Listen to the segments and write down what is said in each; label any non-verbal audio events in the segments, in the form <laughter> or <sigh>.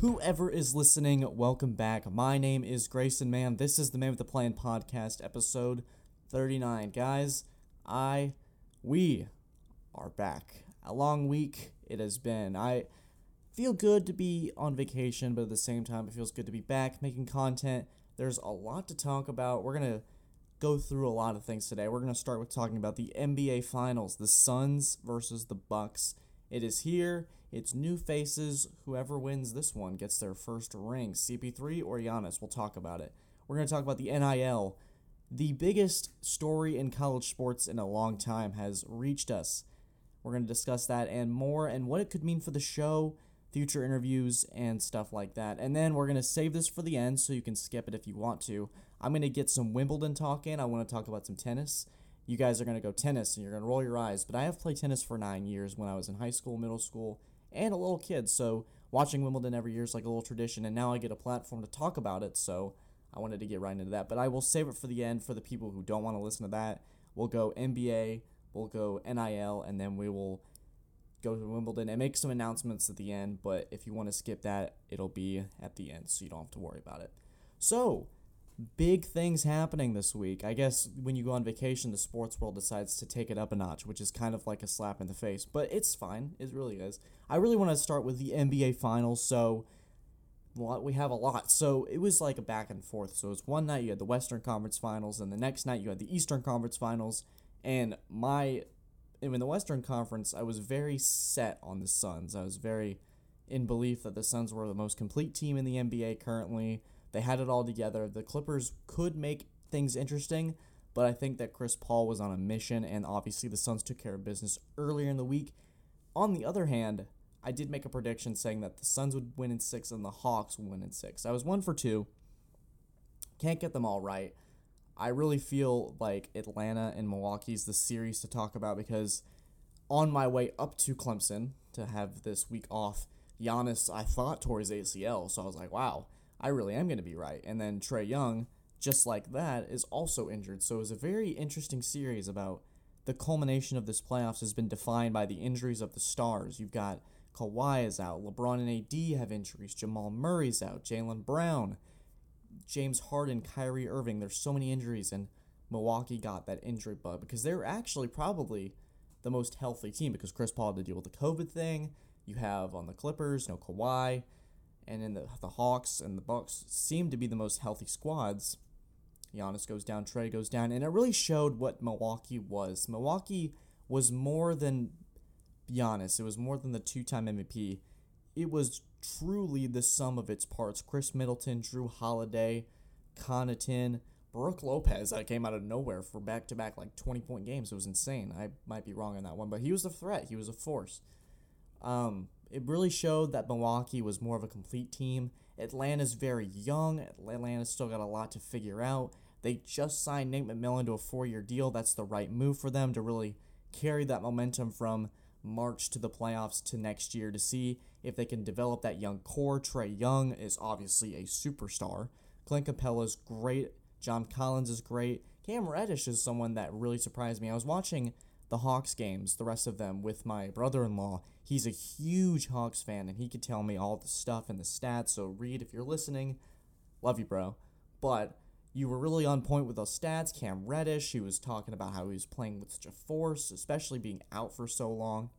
Whoever is listening, welcome back. My name is Grayson Mann. This is the Man with the Plan podcast, episode 39. Guys, I, we are back. A long week it has been. I feel good to be on vacation, but at the same time, it feels good to be back making content. There's a lot to talk about. We're going to go through a lot of things today. We're going to start with talking about the NBA Finals, the Suns versus the Bucks. It is here. It's new faces. Whoever wins this one gets their first ring. CP3 or Giannis. We'll talk about it. We're going to talk about the NIL. The biggest story in college sports in a long time has reached us. We're going to discuss that and more and what it could mean for the show, future interviews, and stuff like that. And then we're going to save this for the end so you can skip it if you want to. I'm going to get some Wimbledon talk in. I want to talk about some tennis. You guys are going to go tennis and you're going to roll your eyes, but I have played tennis for nine years when I was in high school, middle school, and a little kid. So watching Wimbledon every year is like a little tradition, and now I get a platform to talk about it. So I wanted to get right into that. But I will save it for the end for the people who don't want to listen to that. We'll go NBA, we'll go NIL, and then we will go to Wimbledon and make some announcements at the end. But if you want to skip that, it'll be at the end, so you don't have to worry about it. So, big things happening this week. I guess when you go on vacation, the sports world decides to take it up a notch, which is kind of like a slap in the face, but it's fine. It really is. I really want to start with the NBA Finals, so we have a lot. So it was like a back and forth. So it was one night you had the Western Conference Finals, and the next night you had the Eastern Conference Finals. And my, in the Western Conference, I was very set on the Suns. I was very in belief that the Suns were the most complete team in the NBA currently. They had it all together. The Clippers could make things interesting, but I think that Chris Paul was on a mission, and obviously the Suns took care of business earlier in the week. On the other hand, I did make a prediction saying that the Suns would win in six and the Hawks would win in six. I was one for two. Can't get them all right. I really feel like Atlanta and Milwaukee is the series to talk about because on my way up to Clemson to have this week off, Giannis, I thought tore his ACL, so I was like, wow, I really am going to be right. And then Trae Young, just like that, is also injured. So it was a very interesting series about the culmination of this playoffs has been defined by the injuries of the stars. You've got Kawhi is out. LeBron and AD have injuries. Jamal Murray's out. Jaylen Brown, James Harden, Kyrie Irving. There's so many injuries, and Milwaukee got that injury bug because they're actually probably the most healthy team because Chris Paul had to deal with the COVID thing. You have on the Clippers, no Kawhi, and in the the Hawks and the Bucks seem to be the most healthy squads. Giannis goes down, Trae goes down, and it really showed what Milwaukee was. Milwaukee was more than Giannis. It was more than the two-time MVP. It was truly the sum of its parts. Khris Middleton, Jrue Holiday, Connaughton, Brook Lopez that came out of nowhere for back-to-back like 20-point games. It was insane. I might be wrong on that one, but he was a threat. He was a force. Um, it really showed that Milwaukee was more of a complete team. Atlanta's very young. Atlanta's still got a lot to figure out. They just signed Nate McMillan to a four-year deal. That's the right move for them to really carry that momentum from march to the playoffs to next year to see if they can develop that young core. Trae Young is obviously a superstar. Clint Capela is great. John Collins is great. Cam Reddish is someone that really surprised me. I was watching the Hawks games, the rest of them, with my brother in law. He's a huge Hawks fan, and he could tell me all the stuff and the stats. So, Reed, if you're listening, love you, bro. But you were really on point with those stats. Cam Reddish, he was talking about how he was playing with such a force, especially being out for so long.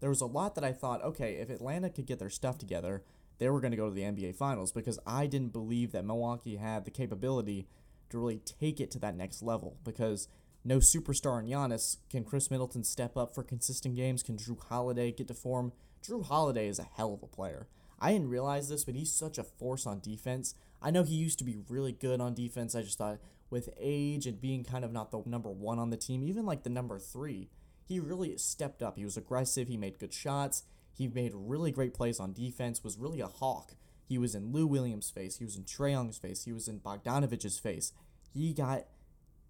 There was a lot that I thought, okay, if Atlanta could get their stuff together, they were going to go to the NBA Finals because I didn't believe that Milwaukee had the capability to really take it to that next level because no superstar in Giannis. Can Khris Middleton step up for consistent games? Can Jrue Holiday get to form? Jrue Holiday is a hell of a player. I didn't realize this, but he's such a force on defense. I know he used to be really good on defense. I just thought with age and being kind of not the number one on the team, even like the number three, he really stepped up. He was aggressive. He made good shots. He made really great plays on defense, was really a hawk. He was in Lou Williams' face. He was in Trae Young's face. He was in Bogdanovich's face. He got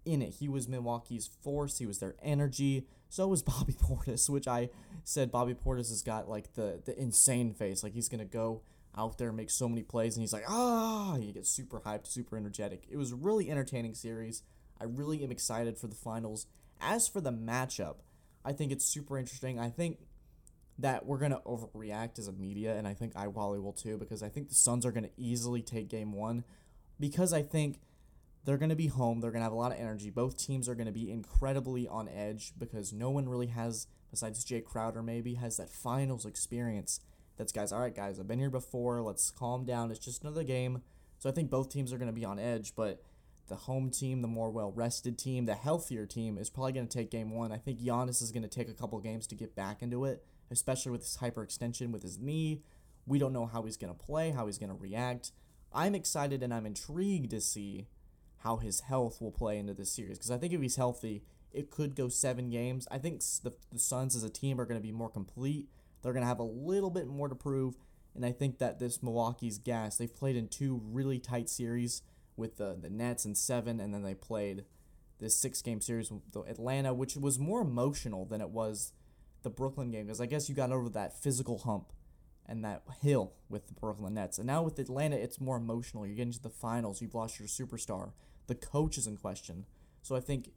in it. He was Milwaukee's force. He was their energy. So was <laughs> Bobby Portis, which I said Bobby Portis has got like the the insane face. Like he's gonna go out there and make so many plays, and he's like ah, he gets super hyped, super energetic. It was a really entertaining series. I really am excited for the finals. As for the matchup, I think it's super interesting. I think that we're gonna overreact as a media, and I think I Wally will too, because I think the Suns are gonna easily take game one, because I think they're gonna be home. They're gonna have a lot of energy. Both teams are gonna be incredibly on edge because no one really has, besides Jae Crowder maybe, has that finals experience. That's guys. All right, guys, I've been here before. Let's calm down. It's just another game. So I think both teams are gonna be on edge, but the home team, the more well rested team, the healthier team is probably going to take game one. I think Giannis is going to take a couple games to get back into it, especially with his hyperextension with his knee. We don't know how he's going to play, how he's going to react. I'm excited and I'm intrigued to see how his health will play into this series because I think if he's healthy, it could go seven games. I think the, the Suns as a team are going to be more complete. They're going to have a little bit more to prove. And I think that this Milwaukee's gas, they've played in two really tight series with the, the Nets in seven, and then they played this six game series with Atlanta, which was more emotional than it was the Brooklyn game because I guess you got over that physical hump and that hill with the Brooklyn Nets. And now with Atlanta, it's more emotional. You're getting to the finals, you've lost your superstar, the coach is in question. So I think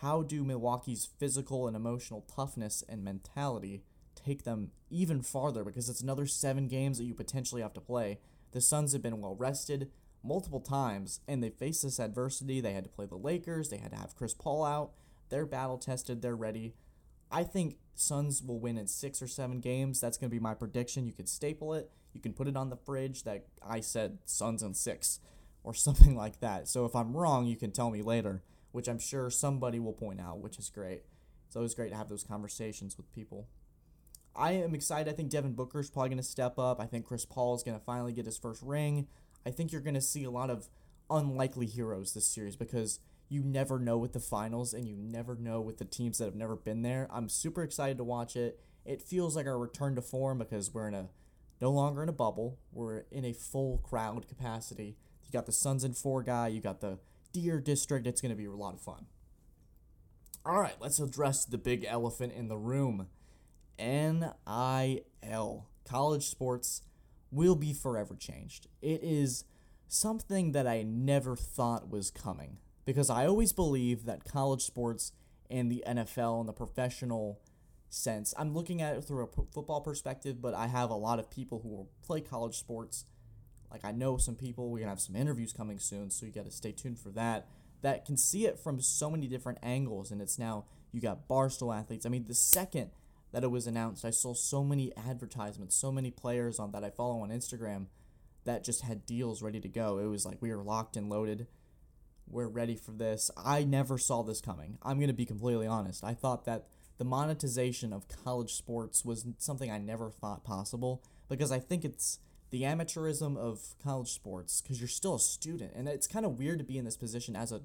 how do Milwaukee's physical and emotional toughness and mentality take them even farther because it's another seven games that you potentially have to play. The Suns have been well rested multiple times, and they faced this adversity. They had to play the Lakers, they had to have Chris Paul out. They're battle tested, they're ready. I think Suns will win in six or seven games. That's going to be my prediction. You can staple it, you can put it on the fridge that I said Suns in six or something <laughs> like that. So if I'm wrong, you can tell me later, which I'm sure somebody will point out, which is great. It's always great to have those conversations with people. I am excited. I think Devin Booker is probably going to step up. I think Chris Paul is going to finally get his first ring. I think you're going to see a lot of unlikely heroes this series because you never know with the finals and you never know with the teams that have never been there. I'm super excited to watch it. It feels like our return to form because we're in a no longer in a bubble. We're in a full crowd capacity. You got the Suns and Four guy, you got the Deer District. It's going to be a lot of fun. All right, let's address the big elephant in the room. NIL. College sports will be forever changed. It is something that I never thought was coming because I always believe that college sports and the NFL and the professional sense, I'm looking at it through a football perspective, but I have a lot of people who play college sports. Like I know some people, we're gonna have some interviews coming soon, so you got to stay tuned for that. That can see it from so many different angles, and it's now you got barstool athletes. I mean, the second that it was announced, I saw so many advertisements, so many players on that I follow on Instagram that just had deals ready to go. It was like we were locked and loaded. We're ready for this. I never saw this coming. I'm to be completely honest. I thought that the monetization of college sports was something I never thought possible because I think it's the amateurism of college sports because you're still a student. And it's kind of weird to be in this position as a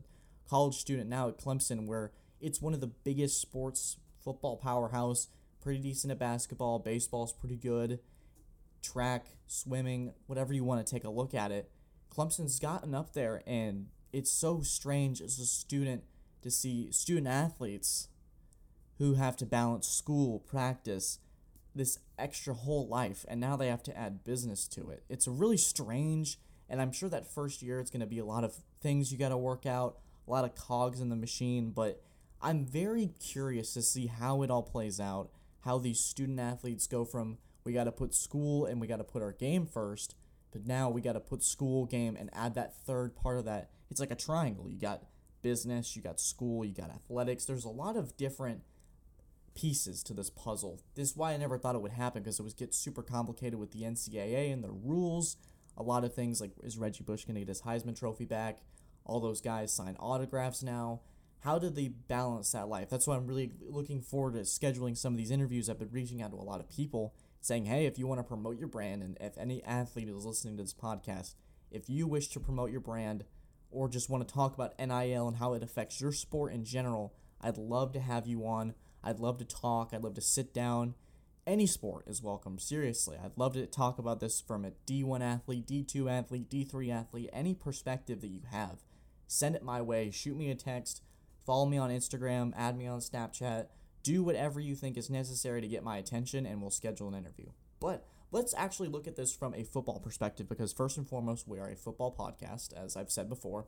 college student now at Clemson where it's one of the biggest sports football powerhouse pretty decent at basketball. Baseball's pretty good. Track, swimming, whatever you want to take a look at it. Clemson's gotten up there, and it's so strange as a student to see student athletes who have to balance school, practice, this extra whole life, and now they have to add business to it. It's a really strange, and I'm sure that first year it's going to be a lot of things you got to work out, a lot of cogs in the machine, but I'm very curious to see how it all plays out how these student athletes go from we got to put school and we got to put our game first, but now we got to put school, game, and add that third part of that. It's like a triangle. You got business, you got school, you got athletics. There's a lot of different pieces to this puzzle. This is why I never thought it would happen because it was get super complicated with the NCAA and their rules. A lot of things like is Reggie Bush going to get his Heisman Trophy back? All those guys sign autographs now how do they balance that life? That's why I'm really looking forward to scheduling some of these interviews. I've been reaching out to a lot of people saying, hey, if you want to promote your brand, and if any athlete is listening to this podcast, if you wish to promote your brand or just want to talk about NIL and how it affects your sport in general, I'd love to have you on. I'd love to talk. I'd love to sit down. Any sport is welcome, seriously. I'd love to talk about this from a D1 athlete, D2 athlete, D3 athlete, any perspective that you have. Send it my way. Shoot me a text Follow me on Instagram, add me on Snapchat, do whatever you think is necessary to get my attention, and we'll schedule an interview. But let's actually look at this from a football perspective because, first and foremost, we are a football podcast, as I've said before.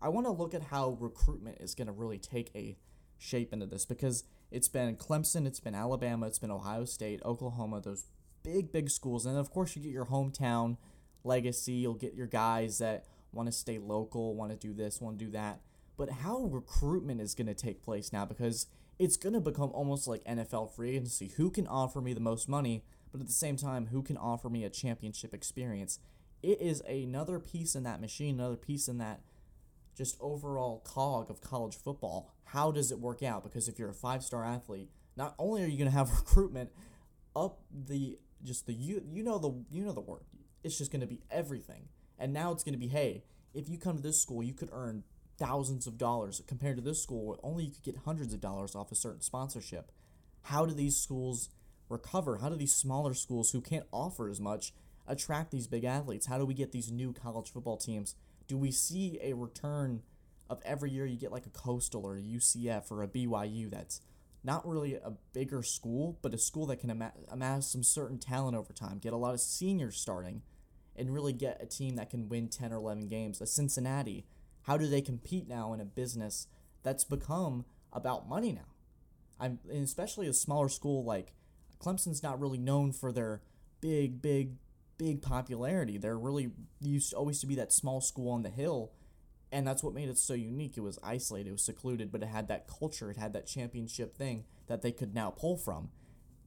I want to look at how recruitment is going to really take a shape into this because it's been Clemson, it's been Alabama, it's been Ohio State, Oklahoma, those big, big schools. And of course, you get your hometown legacy. You'll get your guys that want to stay local, want to do this, want to do that. But how recruitment is going to take place now because it's going to become almost like NFL free agency. Who can offer me the most money, but at the same time, who can offer me a championship experience? It is another piece in that machine, another piece in that just overall cog of college football. How does it work out? Because if you're a five star athlete, not only are you going <laughs> to have recruitment up the just the you you know the you know the word it's just going to be everything. And now it's going to be, hey, if you come to this school, you could earn thousands of dollars compared to this school where only you could get hundreds of dollars off a certain sponsorship. How do these schools recover? How do these smaller schools who can't offer as much attract these big athletes? How do we get these new college football teams? Do we see a return of every year you get like a Coastal or a UCF or a BYU that's not really a bigger school, but a school that can ama- amass some certain talent over time, get a lot of seniors starting, and really get a team that can win 10 or 11 games. A Cincinnati, how do they compete now in a business that's become about money now? I'm especially a smaller school like Clemson's not really known for their big, big, big popularity. They're really used to always to be that small school on the hill and that's what made it so unique. It was isolated, it was secluded, but it had that culture, it had that championship thing that they could now pull from.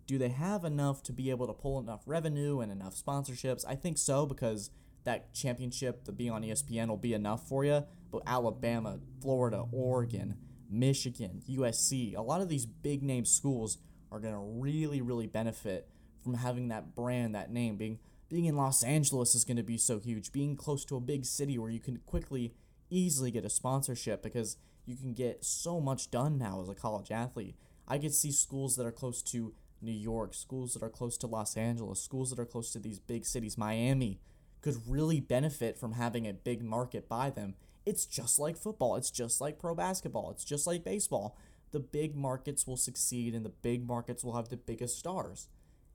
Do they have enough to be able to pull enough revenue and enough sponsorships? I think so because that championship, the being on ESPN, will be enough for you. But Alabama, Florida, Oregon, Michigan, USC, a lot of these big name schools are going to really, really benefit from having that brand, that name. Being being in Los Angeles is going to be so huge. Being close to a big city where you can quickly easily get a sponsorship because you can get so much done now as a college athlete. I could see schools that are close to New York, schools that are close to Los Angeles, schools that are close to these big cities, Miami, could really benefit from having a big market by them. It's just like football, it's just like pro basketball, it's just like baseball. The big markets will succeed and the big markets will have the biggest stars.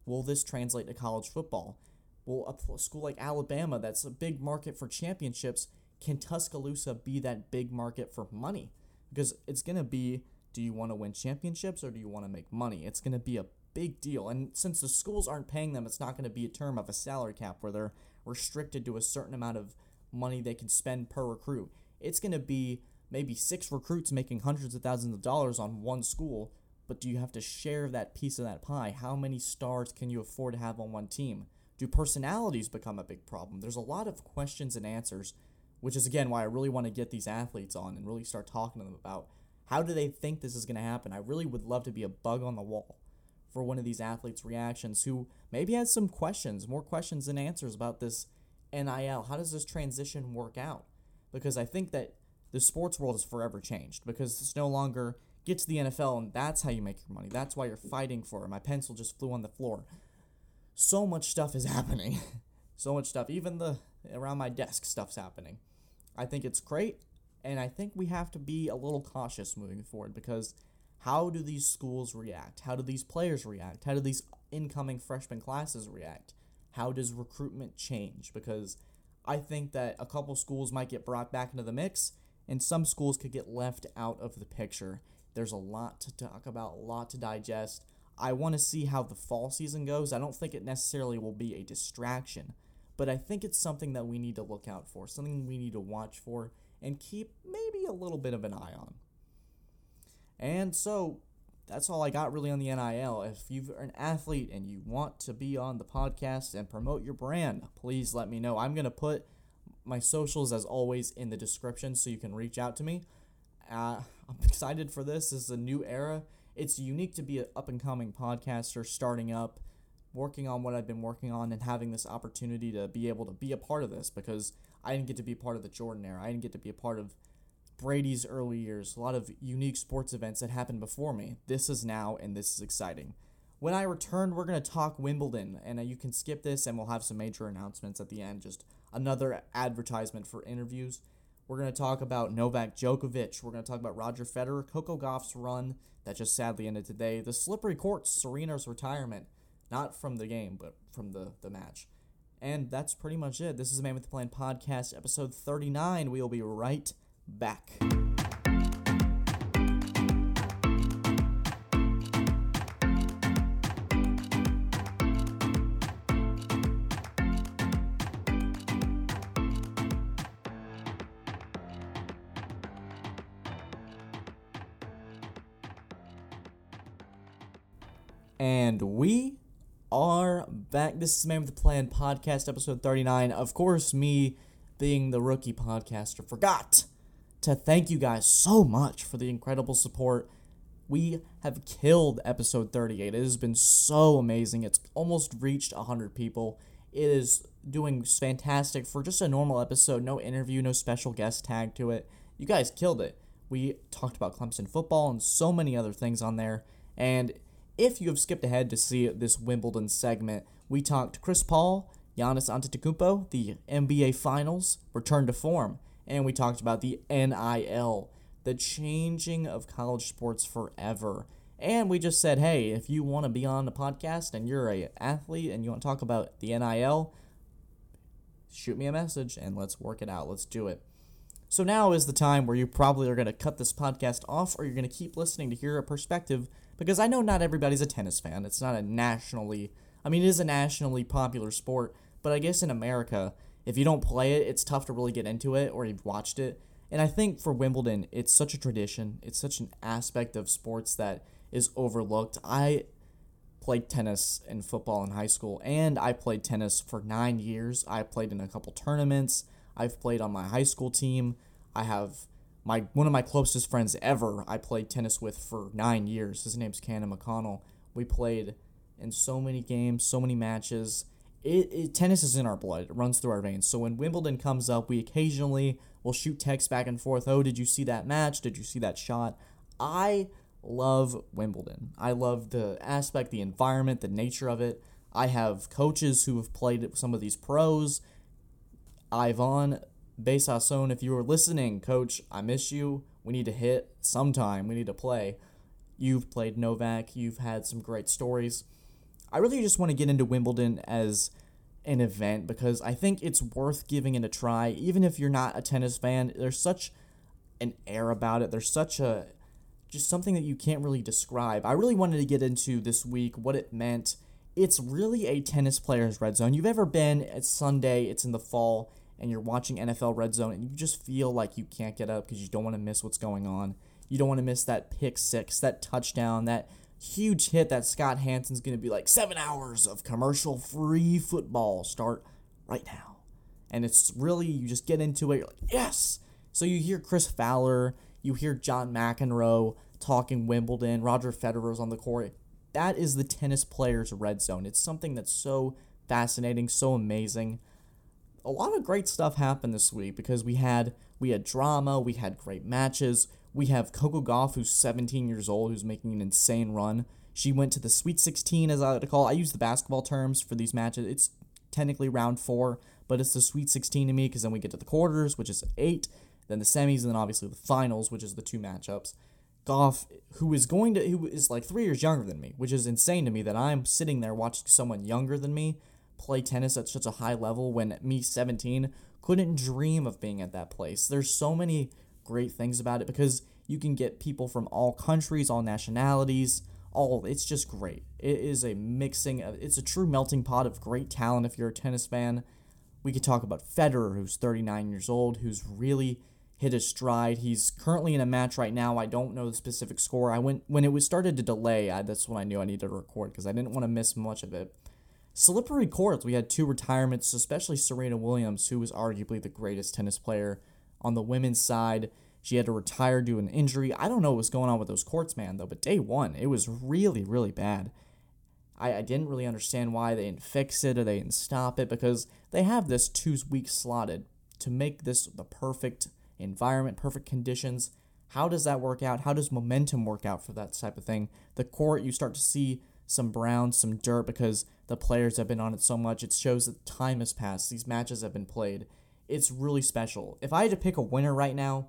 Will this translate to college football? Will a school like Alabama, that's a big market for championships, can Tuscaloosa be that big market for money? Because it's going to be do you want to win championships or do you want to make money? It's going to be a big deal. And since the schools aren't paying them, it's not going to be a term of a salary cap where they're restricted to a certain amount of money they can spend per recruit. It's going to be maybe six recruits making hundreds of thousands of dollars on one school, but do you have to share that piece of that pie? How many stars can you afford to have on one team? Do personalities become a big problem? There's a lot of questions and answers which is again why I really want to get these athletes on and really start talking to them about how do they think this is going to happen. I really would love to be a bug on the wall for one of these athletes' reactions who maybe has some questions, more questions than answers about this NIL. How does this transition work out? Because I think that the sports world is forever changed because it's no longer get to the NFL and that's how you make your money. That's why you're fighting for it. My pencil just flew on the floor. So much stuff is happening. <laughs> so much stuff. Even the around my desk stuff's happening. I think it's great, and I think we have to be a little cautious moving forward because how do these schools react? How do these players react? How do these incoming freshman classes react? How does recruitment change? Because I think that a couple schools might get brought back into the mix, and some schools could get left out of the picture. There's a lot to talk about, a lot to digest. I want to see how the fall season goes. I don't think it necessarily will be a distraction but I think it's something that we need to look out for, something we need to watch for, and keep maybe a little bit of an eye on. And so that's all I got really on the NIL. If you're an athlete and you want to be on the podcast and promote your brand, please let me know. I'm going to put my socials, as always, in the description so you can reach out to me. Uh, I'm <laughs> excited for this. This is a new era. It's unique to be an up and coming podcaster starting up working on what I've been working on and having this opportunity to be able to be a part of this because I didn't get to be part of the Jordan era. I didn't get to be a part of Brady's early years, a lot of unique sports events that happened before me. This is now, and this is exciting. When I return, we're going to talk Wimbledon, and uh, you can skip this, and we'll have some major announcements at the end. Just another advertisement for interviews. We're going to talk about Novak Djokovic. We're going to talk about Roger Federer, Coco Gauff's run that just sadly ended today, the slippery courts, Serena's retirement, not from the game, but from the, the match. And that's pretty much it. This is the Man with the Plan podcast, episode 39. We will be right back. And we are back. This is Man with the Plan podcast, episode 39. Of course, me being the rookie podcaster forgot to thank you guys so much for the incredible support. We have killed episode 38. It has been so amazing. It's almost reached 100 people. It is doing fantastic for just a normal episode. No interview, no special guest tag to it. You guys killed it. We talked about Clemson football and so many other things on there. And if you have skipped ahead to see this Wimbledon segment, we talked Chris Paul, Giannis Antetokounmpo, the NBA Finals, return to form, and we talked about the NIL, the changing of college sports forever. And we just said, hey, if you want to be on the podcast and you're a athlete and you want to talk about the NIL, shoot me a message and let's work it out. Let's do it. So now is the time where you probably are going to cut this podcast off or you're going to keep listening to hear a perspective because I know not everybody's a tennis fan. It's not a nationally, I mean, it is a nationally popular sport, but I guess in America, if you don't play it, it's tough to really get into it or you've watched it. And I think for Wimbledon, it's such a tradition, it's such an aspect of sports that is overlooked. I played tennis and football in high school, and I played tennis for nine years. I played in a couple tournaments. I've played on my high school team. I have my one of my closest friends ever. I played tennis with for nine years. His name's Cannon McConnell. We played in so many games, so many matches. It, it, tennis is in our blood. It runs through our veins. So when Wimbledon comes up, we occasionally will shoot texts back and forth. Oh, did you see that match? Did you see that shot? I love Wimbledon. I love the aspect, the environment, the nature of it. I have coaches who have played some of these pros. Ivan Besasson, if you are listening, coach, I miss you. We need to hit sometime. We need to play. You've played Novak. You've had some great stories. I really just want to get into Wimbledon as an event because I think it's worth giving it a try. Even if you're not a tennis fan, there's such an air about it. There's such a just something that you can't really describe. I really wanted to get into this week what it meant. It's really a tennis player's red zone. You've ever been at Sunday, it's in the fall, and you're watching NFL Red Zone and you just feel like you can't get up because you don't want to miss what's going on. You don't want to miss that pick six, that touchdown, that huge hit that Scott Hanson's going to be like seven hours of commercial free football start right now. And it's really, you just get into it, you're like, yes! So you hear Chris Fowler, you hear John McEnroe talking Wimbledon, Roger Federer's on the court. That is the tennis player's red zone. It's something that's so fascinating, so amazing a lot of great stuff happened this week because we had we had drama, we had great matches. We have Coco Gauff, who's 17 years old, who's making an insane run. She went to the Sweet 16, as I like to call. It. I use the basketball terms for these matches. It's technically round four, but it's the Sweet 16 to me because then we get to the quarters, which is eight, then the semis, and then obviously the finals, which is the two matchups. Gauff, who is going to, who is like three years younger than me, which is insane to me that I'm sitting there watching someone younger than me play tennis at such a high level when me 17 couldn't dream of being at that place. There's so many great things about it because you can get people from all countries, all nationalities, all it's just great. It is a mixing of it's a true melting pot of great talent if you're a tennis fan. We could talk about Federer who's 39 years old, who's really hit his stride. He's currently in a match right now. I don't know the specific score. I went when it was started to delay. I, that's when I knew I needed to record because I didn't want to miss much of it. Slippery courts. We had two retirements, especially Serena Williams, who was arguably the greatest tennis player on the women's side. She had to retire due to an injury. I don't know what was going on with those courts, man, though, but day one, it was really, really bad. I, I didn't really understand why they didn't fix it or they didn't stop it because they have this two weeks slotted to make this the perfect environment, perfect conditions. How does that work out? How does momentum work out for that type of thing? The court, you start to see some brown, some dirt because the players have been on it so much. It shows that time has passed. These matches have been played. It's really special. If I had to pick a winner right now,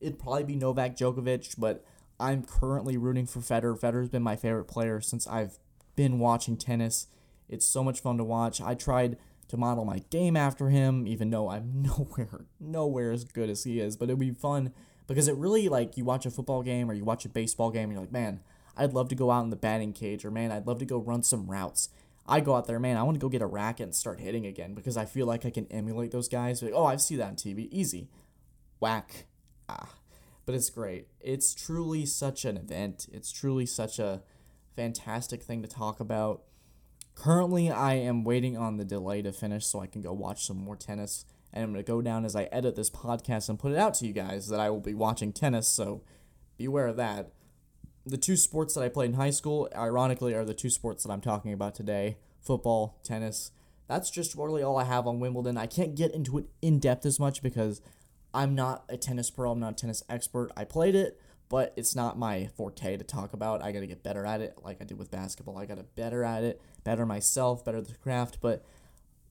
it'd probably be Novak Djokovic, but I'm currently rooting for Federer. Federer's been my favorite player since I've been watching tennis. It's so much fun to watch. I tried to model my game after him, even though I'm <laughs> nowhere, nowhere as good as he is. But it'd be fun because it really like you watch a football game or you watch a baseball game, and you're like, man, I'd love to go out in the batting cage, or man, I'd love to go run some routes. I go out there, man, I want to go get a racket and start hitting again because I feel like I can emulate those guys. Like, oh, I see that on TV. Easy. Whack. Ah. But it's great. It's truly such an event. It's truly such a fantastic thing to talk about. Currently, I am waiting on the delay to finish so I can go watch some more tennis. And I'm going to go down as I edit this podcast and put it out to you guys that I will be watching tennis, so beware of that. The two sports that I played in high school, ironically, are the two sports that I'm talking about today football, tennis. That's just really all I have on Wimbledon. I can't get into it in depth as much because I'm not a tennis pro, I'm not a tennis expert. I played it, but it's not my forte to talk about. I got to get better at it like I did with basketball. I got to better at it, better myself, better the craft, but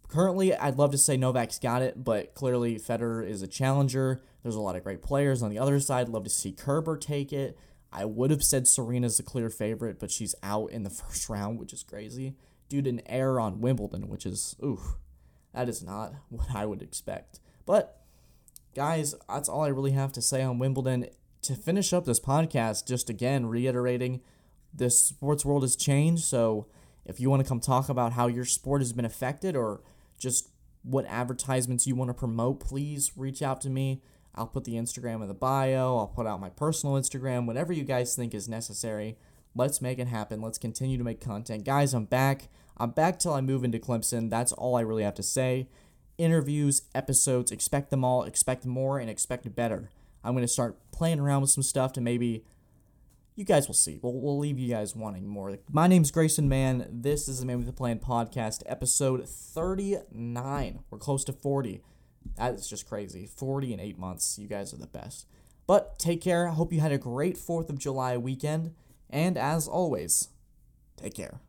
currently I'd love to say Novak's got it, but clearly Federer is a challenger. There's a lot of great players on the other side. Love to see Kerber take it. I would have said Serena's the clear favorite, but she's out in the <laughs> first round, which is crazy. Due to an error on Wimbledon, which is, ooh, that is not <laughs> what I would expect. But, guys, that's all I really have to say on Wimbledon. To finish up this podcast, just again reiterating the sports world has changed. So, if you want to come talk about how your sport has been affected or just what advertisements you want to promote, please reach out to me. I'll put the Instagram in the bio. I'll put out my personal Instagram, whatever you guys think is necessary. Let's make it happen. Let's continue to make content. Guys, I'm back. I'm back till I move into Clemson. That's all I really have to say. Interviews, episodes, expect them all, expect more, and expect better. I'm going to start playing around with some stuff to maybe you guys will see. We'll, we'll leave you guys wanting more. My name's Grayson Mann. This is the Man with the Plan podcast, episode 39. We're close to 40. That is just crazy. 40 in eight months. You guys are the best. But take care. I hope you had a great 4th of July weekend. And as always, take care.